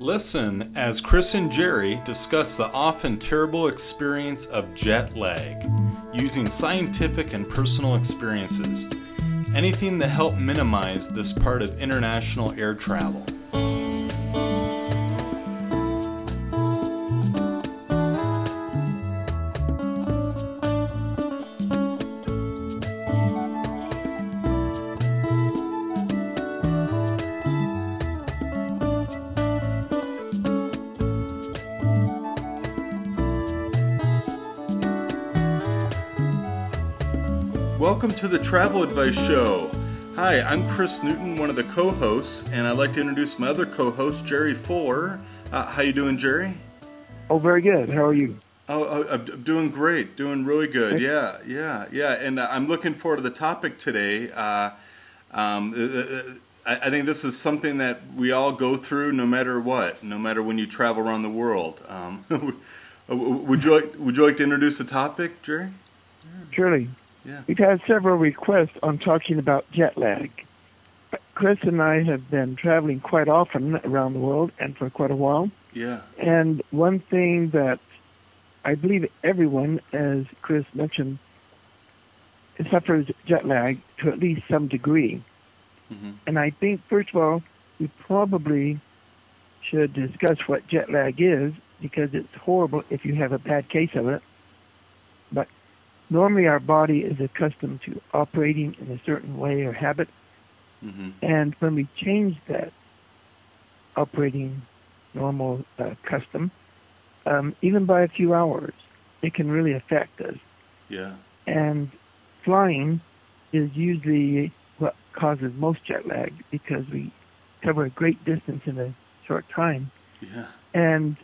Listen as Chris and Jerry discuss the often terrible experience of jet lag using scientific and personal experiences. Anything to help minimize this part of international air travel. Welcome to the Travel Advice Show. Hi, I'm Chris Newton, one of the co-hosts, and I'd like to introduce my other co-host, Jerry Fuller. Uh, how you doing, Jerry? Oh, very good. How are you? Oh, oh, I'm doing great, doing really good. Yeah, yeah, yeah. And uh, I'm looking forward to the topic today. Uh, um, uh, I, I think this is something that we all go through, no matter what, no matter when you travel around the world. Um, would you like Would you like to introduce the topic, Jerry? Surely. Yeah. We've had several requests on talking about jet lag. Chris and I have been traveling quite often around the world and for quite a while. Yeah. And one thing that I believe everyone, as Chris mentioned, suffers jet lag to at least some degree. Mm-hmm. And I think, first of all, we probably should discuss what jet lag is because it's horrible if you have a bad case of it. But normally our body is accustomed to operating in a certain way or habit. Mm-hmm. And when we change that operating normal uh, custom, um, even by a few hours, it can really affect us. Yeah. And flying is usually what causes most jet lag because we cover a great distance in a short time. Yeah. And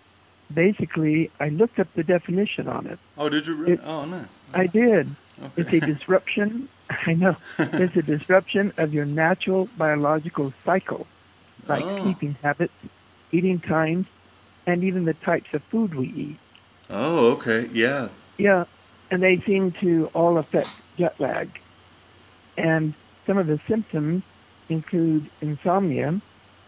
basically, I looked up the definition on it. Oh, did you? Really? It- oh, no. I did. Okay. It's a disruption. I know. It's a disruption of your natural biological cycle, like Oh. sleeping habits, eating times, and even the types of food we eat. Oh, okay. Yeah. Yeah, and they seem to all affect jet lag. And some of the symptoms include insomnia,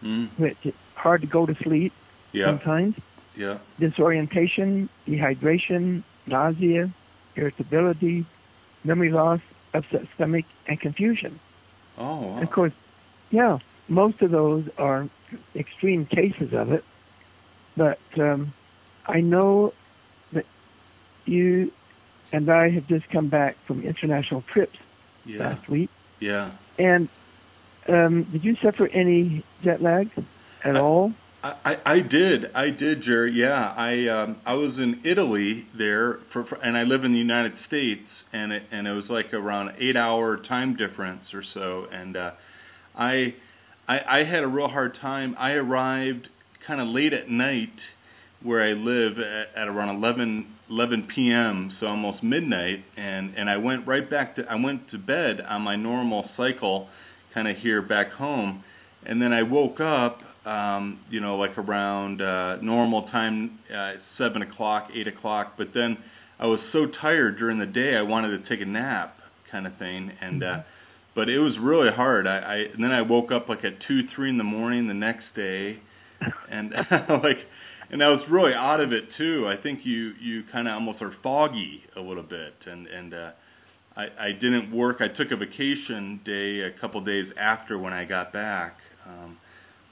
Mm. which is hard to go to sleep Yeah. sometimes, Yeah. disorientation, dehydration, nausea, irritability, memory loss, upset stomach, and confusion. Oh, wow. Of course, yeah, most of those are extreme cases of it, but um, I know that you and I have just come back from international trips Yeah. last week, Yeah. and um, did you suffer any jet lag at I- all? I, I did. I did, Jerry. Yeah. I um I was in Italy there for, for and I live in the United States and it and it was like around 8 hour time difference or so and uh I I I had a real hard time. I arrived kind of late at night where I live at, at around 11 11 p.m. so almost midnight and and I went right back to I went to bed on my normal cycle kind of here back home and then I woke up um you know like around uh normal time uh seven o'clock eight o'clock but then I was so tired during the day I wanted to take a nap kind of thing and uh but it was really hard. I, I and then I woke up like at two three in the morning the next day and like and I was really out of it too. I think you you kind of almost are foggy a little bit and and uh I, I didn't work. I took a vacation day a couple days after when I got back, um,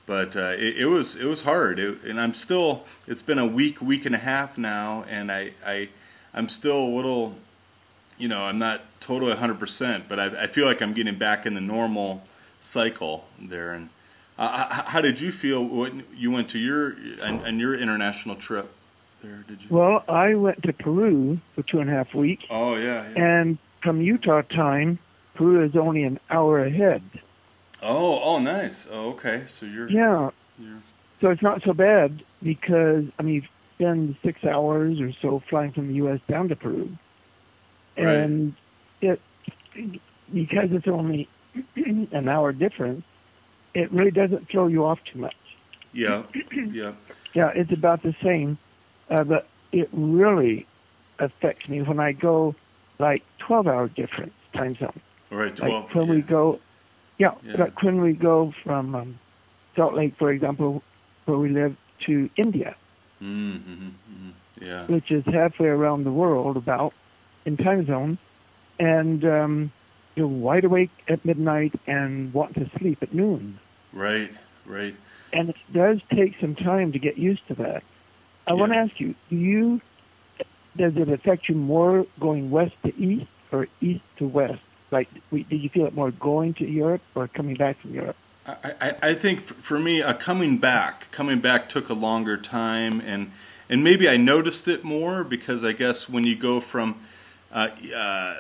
but uh, it, it was it was hard. It, and I'm still. It's been a week, week and a half now, and I I I'm still a little. You know, I'm not totally 100%, but I, I feel like I'm getting back in the normal cycle there. And uh, how, how did you feel when you went to your on, on your international trip there? Did you? Well, I went to Peru for two and a half weeks, oh yeah. yeah. and from Utah time, Peru is only an hour ahead. Oh oh nice. Oh okay. So you're Yeah, you're so it's not so bad because I mean, spend six hours or so flying from the U.S. down to Peru, Right. and it because it's only an hour difference, it really doesn't throw you off too much. Yeah, yeah, Yeah, it's about the same, uh, but it really affects me when I go like 12 hour difference time zone. all right. Twelve. Like when yeah. we go, yeah, Yeah. like when we go from um, Salt Lake, for example, where we live, to India, Mm-hmm. mm-hmm. Yeah. which is halfway around the world about in time zone, and um, you're wide awake at midnight and want to sleep at noon. Right. Right. And it does take some time to get used to that. I want to ask you, do you does it affect you more going west to east or east to west? Like, we- did you feel it more going to Europe or coming back from Europe? I, I, I think for me, uh, coming back, coming back took a longer time, and and maybe I noticed it more because I guess when you go from, uh, uh,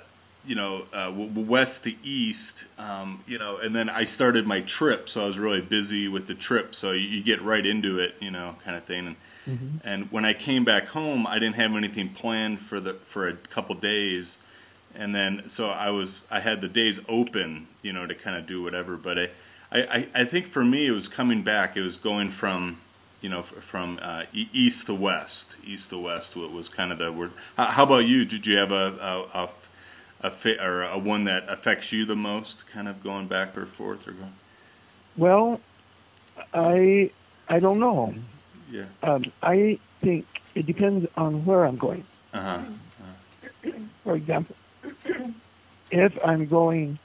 you know, uh, w- w- west to east, um, you know, and then I started my trip, so I was really busy with the trip, so you, you get right into it, you know, kind of thing. And Mm-hmm. and when I came back home, I didn't have anything planned for the for a couple days, and then so I was I had the days open, you know, to kind of do whatever. But I, I I think for me it was coming back. It was going from, you know, from uh, east to west, east to west. What was kind of the word. How, how about you? Did you have a a a, a or a one that affects you the most, kind of going back or forth or going? Well, I I don't know. Yeah. Um, I think it depends on where I'm going. Uh huh. Uh, For example, if I'm going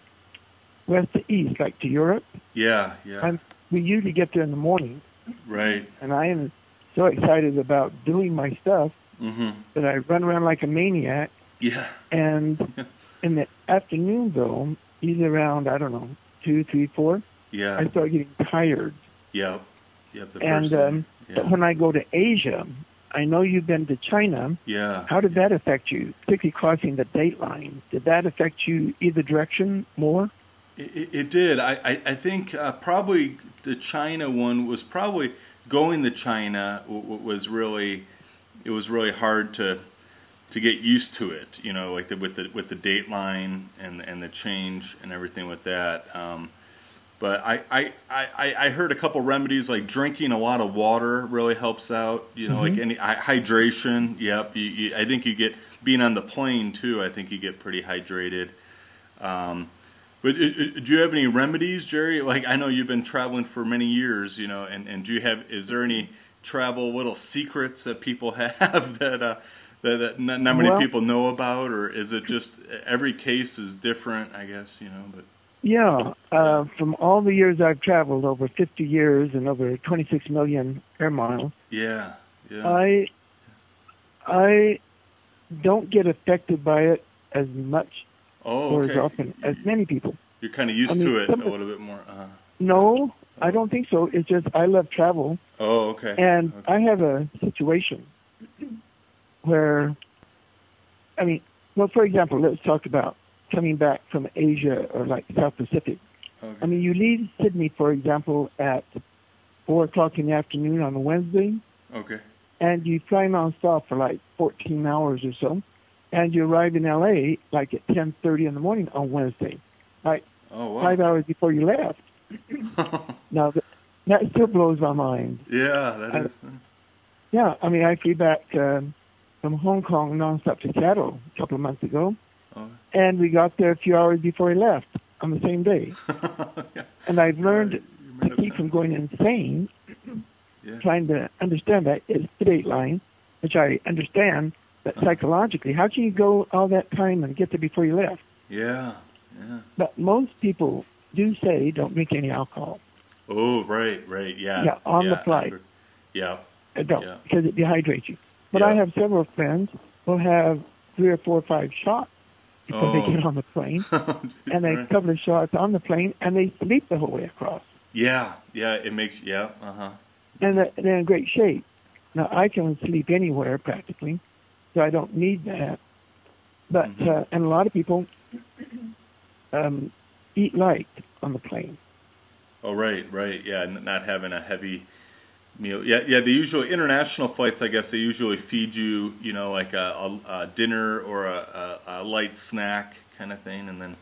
west to east, like to Europe, yeah. Yeah. I'm, we usually get there in the morning, right. and I am so excited about doing my stuff Mhm. that I run around like a maniac. Yeah. And in the afternoon, though, either around I don't know two, three, four, Yeah. I start getting tired. Yeah. Yep. And um, but yeah. when I go to Asia, I know you've been to China. yeah. How did that affect you, particularly crossing the date line? Did that affect you either direction more? It, it, did. I, I, I think uh, probably the China one was probably going to China was really it was really hard to to get used to it. You know, like the, with the with the date line and and the change and everything with that. Um, but I, I, I, I heard a couple remedies like drinking a lot of water really helps out. You know, Mhm. like any hydration. Yep. You, you, I think you get being on the plane too. I think you get pretty hydrated. Um, but do you have any remedies, Jerry? Like I know you've been traveling for many years, you know, and and do you have? Is there any travel little secrets that people have that uh, that, that not, not many Well- people know about, or is it just every case is different? I guess you know, but Yeah, uh, from all the years I've traveled, over 50 years and over 26 million air miles, yeah, yeah. I I don't get affected by it as much oh, or okay. as often as many people. You're kind of used I mean, to it a little bit more. Uh, No, I don't think so. It's just I love travel, oh, okay. and okay. I have a situation where, I mean, well, for example, let's talk about coming back from Asia or like South Pacific. okay. I mean, you leave Sydney, for example, at four o'clock in the afternoon on a Wednesday, okay. and you fly nonstop for like 14 hours or so, and you arrive in LA like at 10:30 in the morning on Wednesday, like Oh wow. five hours before you left. Now that, that still blows my mind. yeah, that I- is. Yeah, I mean, I flew back um, from Hong Kong nonstop to Seattle a couple of months ago. And we got there a few hours before he left on the same day. yeah. And I've learned You to keep from going insane Yeah. trying to understand that is the date line, which I understand, but Uh-huh. psychologically, how can you go all that time and get there before you left? Yeah. Yeah. But most people do say don't drink any alcohol. Oh, right, right, yeah. Yeah, on the flight. Yeah. Uh, Don't, Yeah. because it dehydrates you. But Yeah. I have several friends who have three or four or five shots before Oh. they get on the plane, and a Right. couple of shots on the plane, and they sleep the whole way across. Yeah, yeah, it makes yeah, uh huh. and they're- they're in great shape. Now I can sleep anywhere practically, so I don't need that. But Mhm. uh, and a lot of people um, eat light on the plane. Oh, right, right, yeah, not having a heavy meal. Yeah, yeah. The usual international flights, I guess, they usually feed you, you know, like a, a, a dinner or a, a, a light snack kind of thing, and then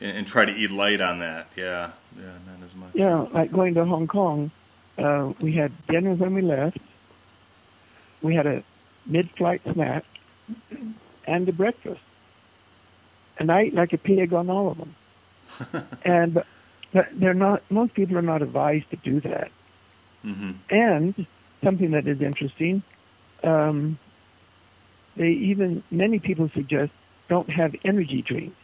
and, and try to eat light on that. Yeah, yeah, not as much. Yeah, like going to Hong Kong, uh, we had dinner when we left. We had a mid-flight snack and a breakfast, and I ate like a pig on all of them. And but they're not. Most people are not advised to do that. Mhm. And something that is interesting. Um, they even many people suggest don't have energy drinks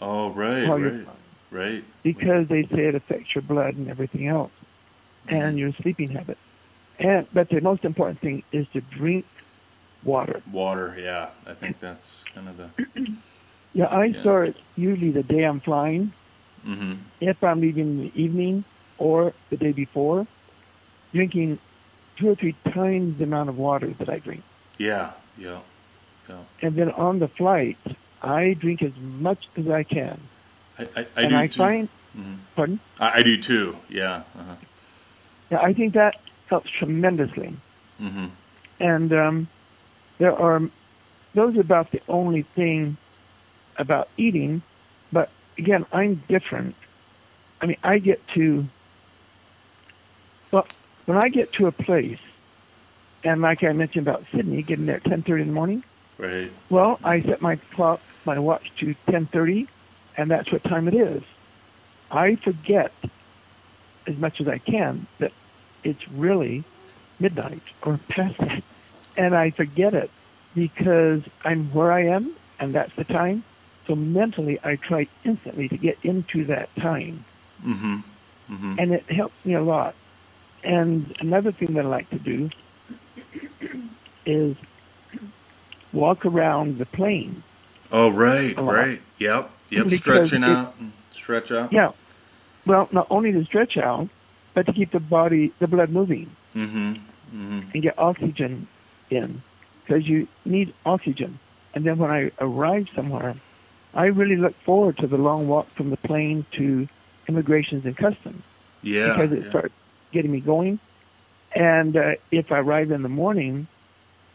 Oh, right, right, right. because they say it affects your blood and everything else and your sleeping habits. And but the most important thing is to drink water. Water, yeah. I think that's kind of the. Yeah, I Yeah. start usually the day I'm flying. Mhm. If I'm leaving in the evening or the day before, drinking two or three times the amount of water that I drink. Yeah, yeah, yeah. And then on the flight, I drink as much as I can. I I, I and do I too. find, Mhm. pardon? I, I do too. Yeah. Uh-huh. Yeah, I think that helps tremendously. Mhm. And um, there are, those are about the only thing about eating. But again, I'm different. I mean, I get to, well, when I get to a place, and like I mentioned about Sydney, getting there at 10:30 in the morning. Right. Well, I set my clock, my watch to 10:30, and that's what time it is. I forget as much as I can that it's really midnight or past that, and I forget it because I'm where I am, and that's the time. So mentally, I try instantly to get into that time, mm-hmm. Mm-hmm. and it helps me a lot. And another thing that I like to do is walk around the plane. oh, right, right. Yep. Yep. Because Stretching out. Stretch out. Yeah. Well, not only to stretch out, but to keep the body, the blood moving Mhm. Mhm. and get oxygen in, because you need oxygen. And then when I arrive somewhere, I really look forward to the long walk from the plane to immigrations and customs Yeah. because it yeah. starts getting me going. And uh, if I arrive in the morning,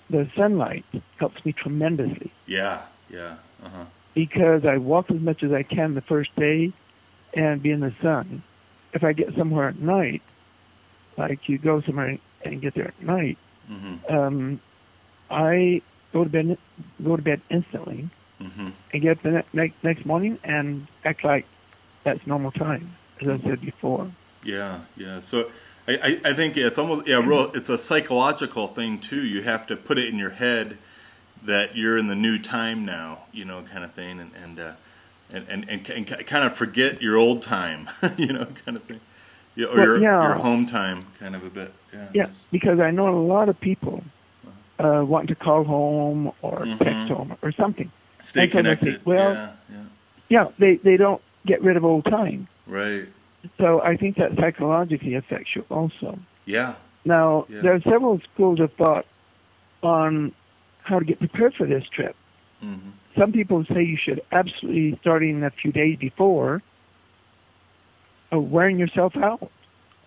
the sunlight helps me tremendously Yeah. Yeah. Uh huh. because I walk as much as I can the first day and be in the sun. If I get somewhere at night, like you go somewhere and get there at night, Mhm. um, I go to bed go to bed instantly Mhm. and get up the ne- next next morning and act like that's normal time, as I said before. Yeah, yeah. So I, I, I think it's almost yeah, real. It's a psychological thing too. You have to put it in your head that you're in the new time now, you know, kind of thing, and and uh, and, and and and kind of forget your old time, you know, kind of thing, yeah, or Well, your yeah. your home time, kind of a bit. Yeah. Yeah, because I know a lot of people uh, wanting to call home or Mhm. text home or something. Stay And so they say, connected. well- yeah, yeah. Yeah, they they don't get rid of old time. Right. So I think that psychologically affects you also. Yeah. Now, Yeah. there are several schools of thought on how to get prepared for this trip. Mhm. Some people say you should absolutely, starting a few days before, uh, wearing yourself out.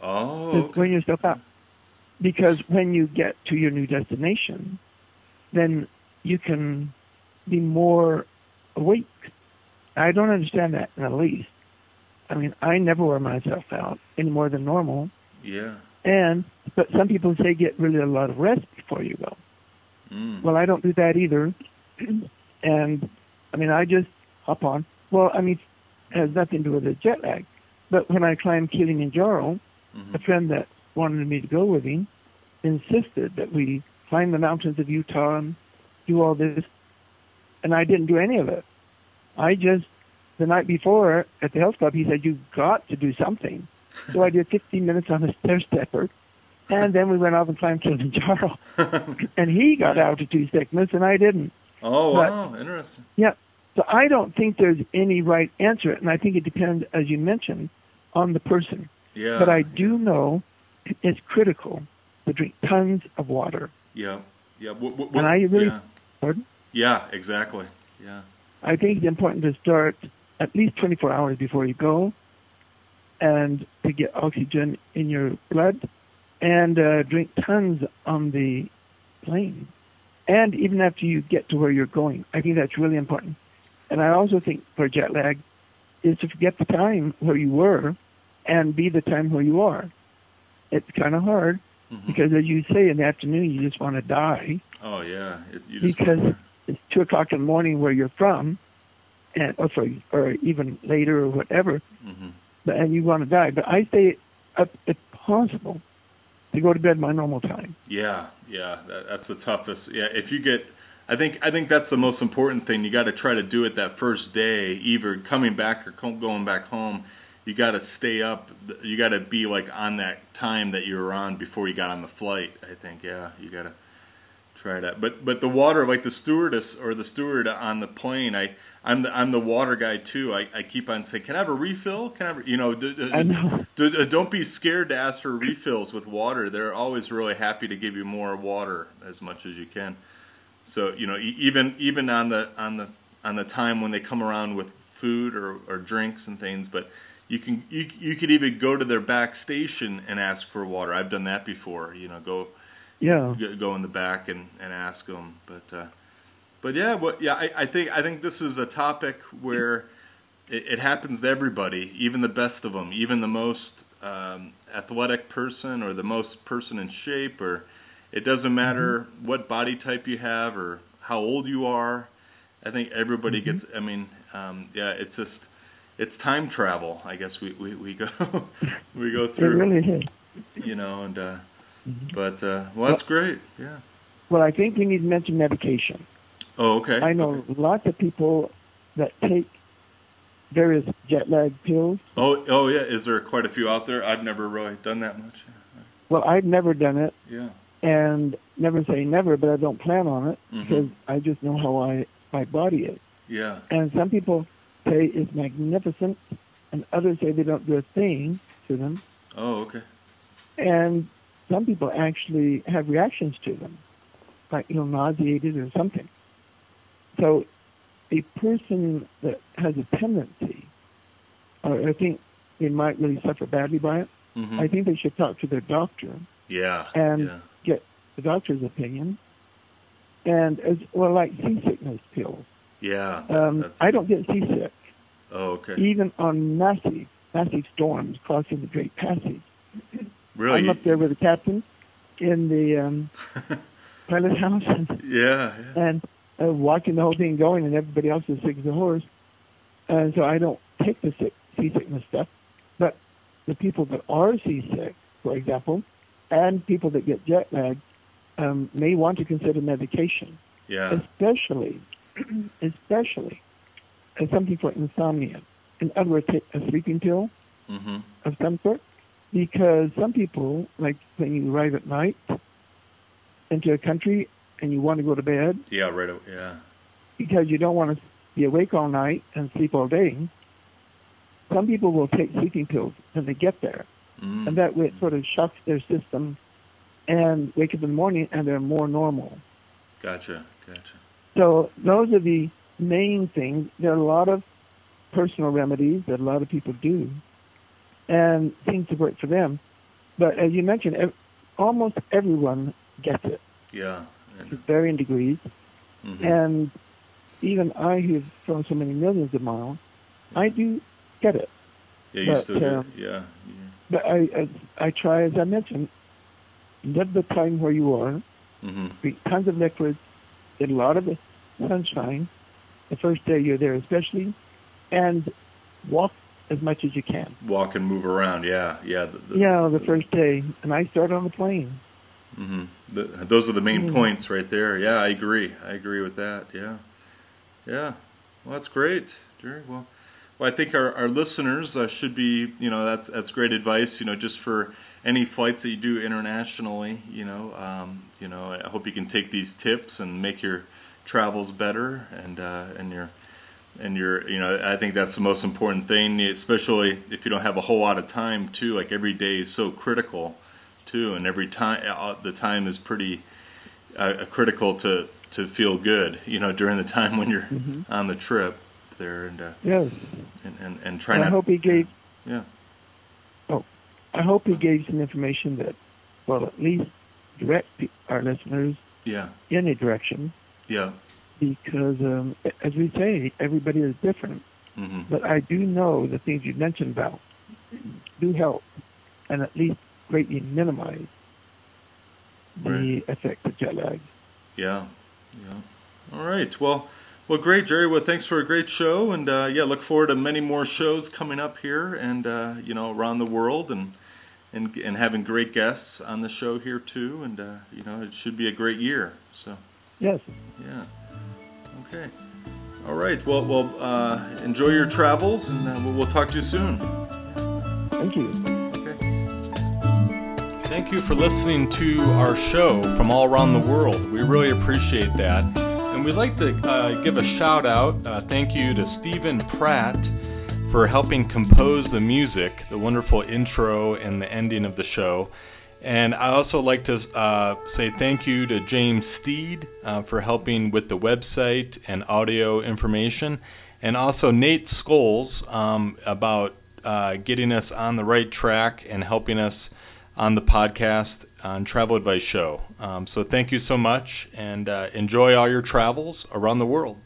Oh. Okay. wearing yourself out. Because when you get to your new destination, then you can be more awake. I don't understand that in the least. I mean, I never wear myself out any more than normal. Yeah. And but some people say get really a lot of rest before you go. Mm. Well, I don't do that either. and I mean, I just hop on. Well, I mean, it has nothing to do with the jet lag. But when I climbed Kilimanjaro, Mhm. a friend that wanted me to go with him insisted that we climb the mountains of Utah and do all this. And I didn't do any of it. I just, the night before at the health club, he said, You've got to do something. So I did 15 minutes on a stair stepper. And then we went off and climbed Kilimanjaro. And he got altitude sickness and I didn't. oh but- wow, interesting. Yeah. So I don't think there's any right answer. And I think it depends, as you mentioned, on the person. Yeah. But I do know it's critical to drink tons of water. Yeah. Yeah. What, what, And I really- yeah. Pardon? Yeah, exactly. Yeah. I think it's important to start at least 24 hours before you go and to get oxygen in your blood and uh, drink tons on the plane. And even after you get to where you're going, I think that's really important. And I also think for jet lag is to forget the time where you were and be the time where you are. It's kind of hard Mhm. because, as you say, in the afternoon you just want to die. Oh yeah. It, you just because it's two o'clock in the morning where you're from, and or sorry, or even later or whatever, hmm but and you want to die. But I say, up if possible, to go to bed my normal time. Yeah, yeah, that, that's the toughest. Yeah, if you get, I think I think that's the most important thing. You got to try to do it that first day, either coming back or going back home. You got to stay up. You got to be like on that time that you were on before you got on the flight. I think, yeah, you got to try that. But but the water, like the stewardess or the steward on the plane, I I'm the I'm the water guy too. I I keep on saying, can I have a refill? Can I have, you know, d- d- I know. d- don't be scared to ask for refills with water. They're always really happy to give you more water as much as you can. So you know, e- even even on the on the on the time when they come around with food or or drinks and things, but you can you you could even go to their back station and ask for water. I've done that before. You know, go Yeah. go- go in the back and and ask them. But uh, but yeah, what yeah, I, I think I think this is a topic where it, it happens to everybody, even the best of them, even the most um, athletic person or the most person in shape, or it doesn't matter what body type you have or how old you are. I think everybody Mhm. gets. I mean, um, yeah, it's just it's time travel. I guess we we we go we go It through. really is. You know, and uh, Mhm. but uh, well, that's great. Yeah. Well, I think we need to mention medication. Oh, okay. I know lots of people that take various jet lag pills. Oh, oh yeah. Is there quite a few out there? I've never really done that much. Well, I've never done it, Yeah. and never say never, but I don't plan on it Mhm. because I just know how I my body is. Yeah. And some people say it's magnificent, and others say they don't do a thing to them. Oh, okay. And some people actually have reactions to them, like you know, nauseated or something. So, a person that has a tendency, or I think they might really suffer badly by it. Mhm. I think they should talk to their doctor, Yeah. and- yeah. the doctor's opinion, and as well, like seasickness pills. Yeah. Um, I don't get seasick, oh, okay. even on massive, massive storms crossing the Drake Passage. Really? I'm up there with the captain in the um, pilot house and, yeah. Yeah. and uh, watching the whole thing going, and everybody else is sick as a horse. And so I don't take the sick, seasickness stuff. But the people that are seasick, for example, and people that get jet lag, um, may want to consider medication, Yeah. especially, especially as something for insomnia. In other words, take a sleeping pill Mhm. of some sort because some people like when you arrive at night into a country and you want to go to bed Yeah. Right. Yeah. because you don't want to be awake all night and sleep all day some people will take sleeping pills when they get there Mm. and that way it sort of shocks their system and wake up in the morning and they're more normal Gotcha. Gotcha. so those are the main things there are a lot of personal remedies that a lot of people do and seems to work for them but as you mentioned ev- almost everyone gets it Yeah. to varying degrees mhm. and even I who've flown so many millions of miles I do get it yeah. But, um, Yeah. yeah. but I, I I try as I mentioned live the time where you are mm-hmm. drink tons of liquids get a lot of the sunshine the first day you're there especially and walk as much as you can Walk and move around. Yeah. Yeah. The, the, yeah the first day and I start on the plane hmm The, those are the main Mm. points right there. Yeah, I agree. I agree with that. Yeah, yeah. Well, that's great, Jerry. Well, well, I think our, our listeners uh, should be, you know, that's that's great advice. You know, just for any flights that you do internationally. You know, um, you know, I hope you can take these tips and make your travels better and uh, and your and you're you know I think that's the most important thing, especially if you don't have a whole lot of time too. Like every day is so critical too, and every time uh, the time is pretty uh, critical to to feel good. You know, during the time when you're Mhm. on the trip there, and uh, yes and, and and try I hope he gave Yeah. Oh I hope he gave some information that will at least direct our listeners Yeah. in a direction Yeah. Because, um, as we say, everybody is different. hmm But I do know the things you mentioned about do help and at least greatly minimize the Right. effects of jet lag. Yeah. Yeah. All right. Well. Well, great, Jerry. Well, thanks for a great show, and uh, yeah, look forward to many more shows coming up here, and uh, you know, around the world, and and and having great guests on the show here too. And uh, you know, it should be a great year. So. Yes. Yeah. Okay. All right. Well, well, uh, enjoy your travels, and uh, we'll, we'll talk to you soon. Thank you. Okay. Thank you for listening to our show from all around the world. We really appreciate that. And we'd like to uh, give a shout out, uh, thank you to Stephen Pratt for helping compose the music, the wonderful intro and the ending of the show. And I also like to uh, say thank you to James Steed uh, for helping with the website and audio information, and also Nate Scholes um, about uh, getting us on the right track and helping us on the podcast on Travel Advice Show. Um, so thank you so much, and uh, enjoy all your travels around the world.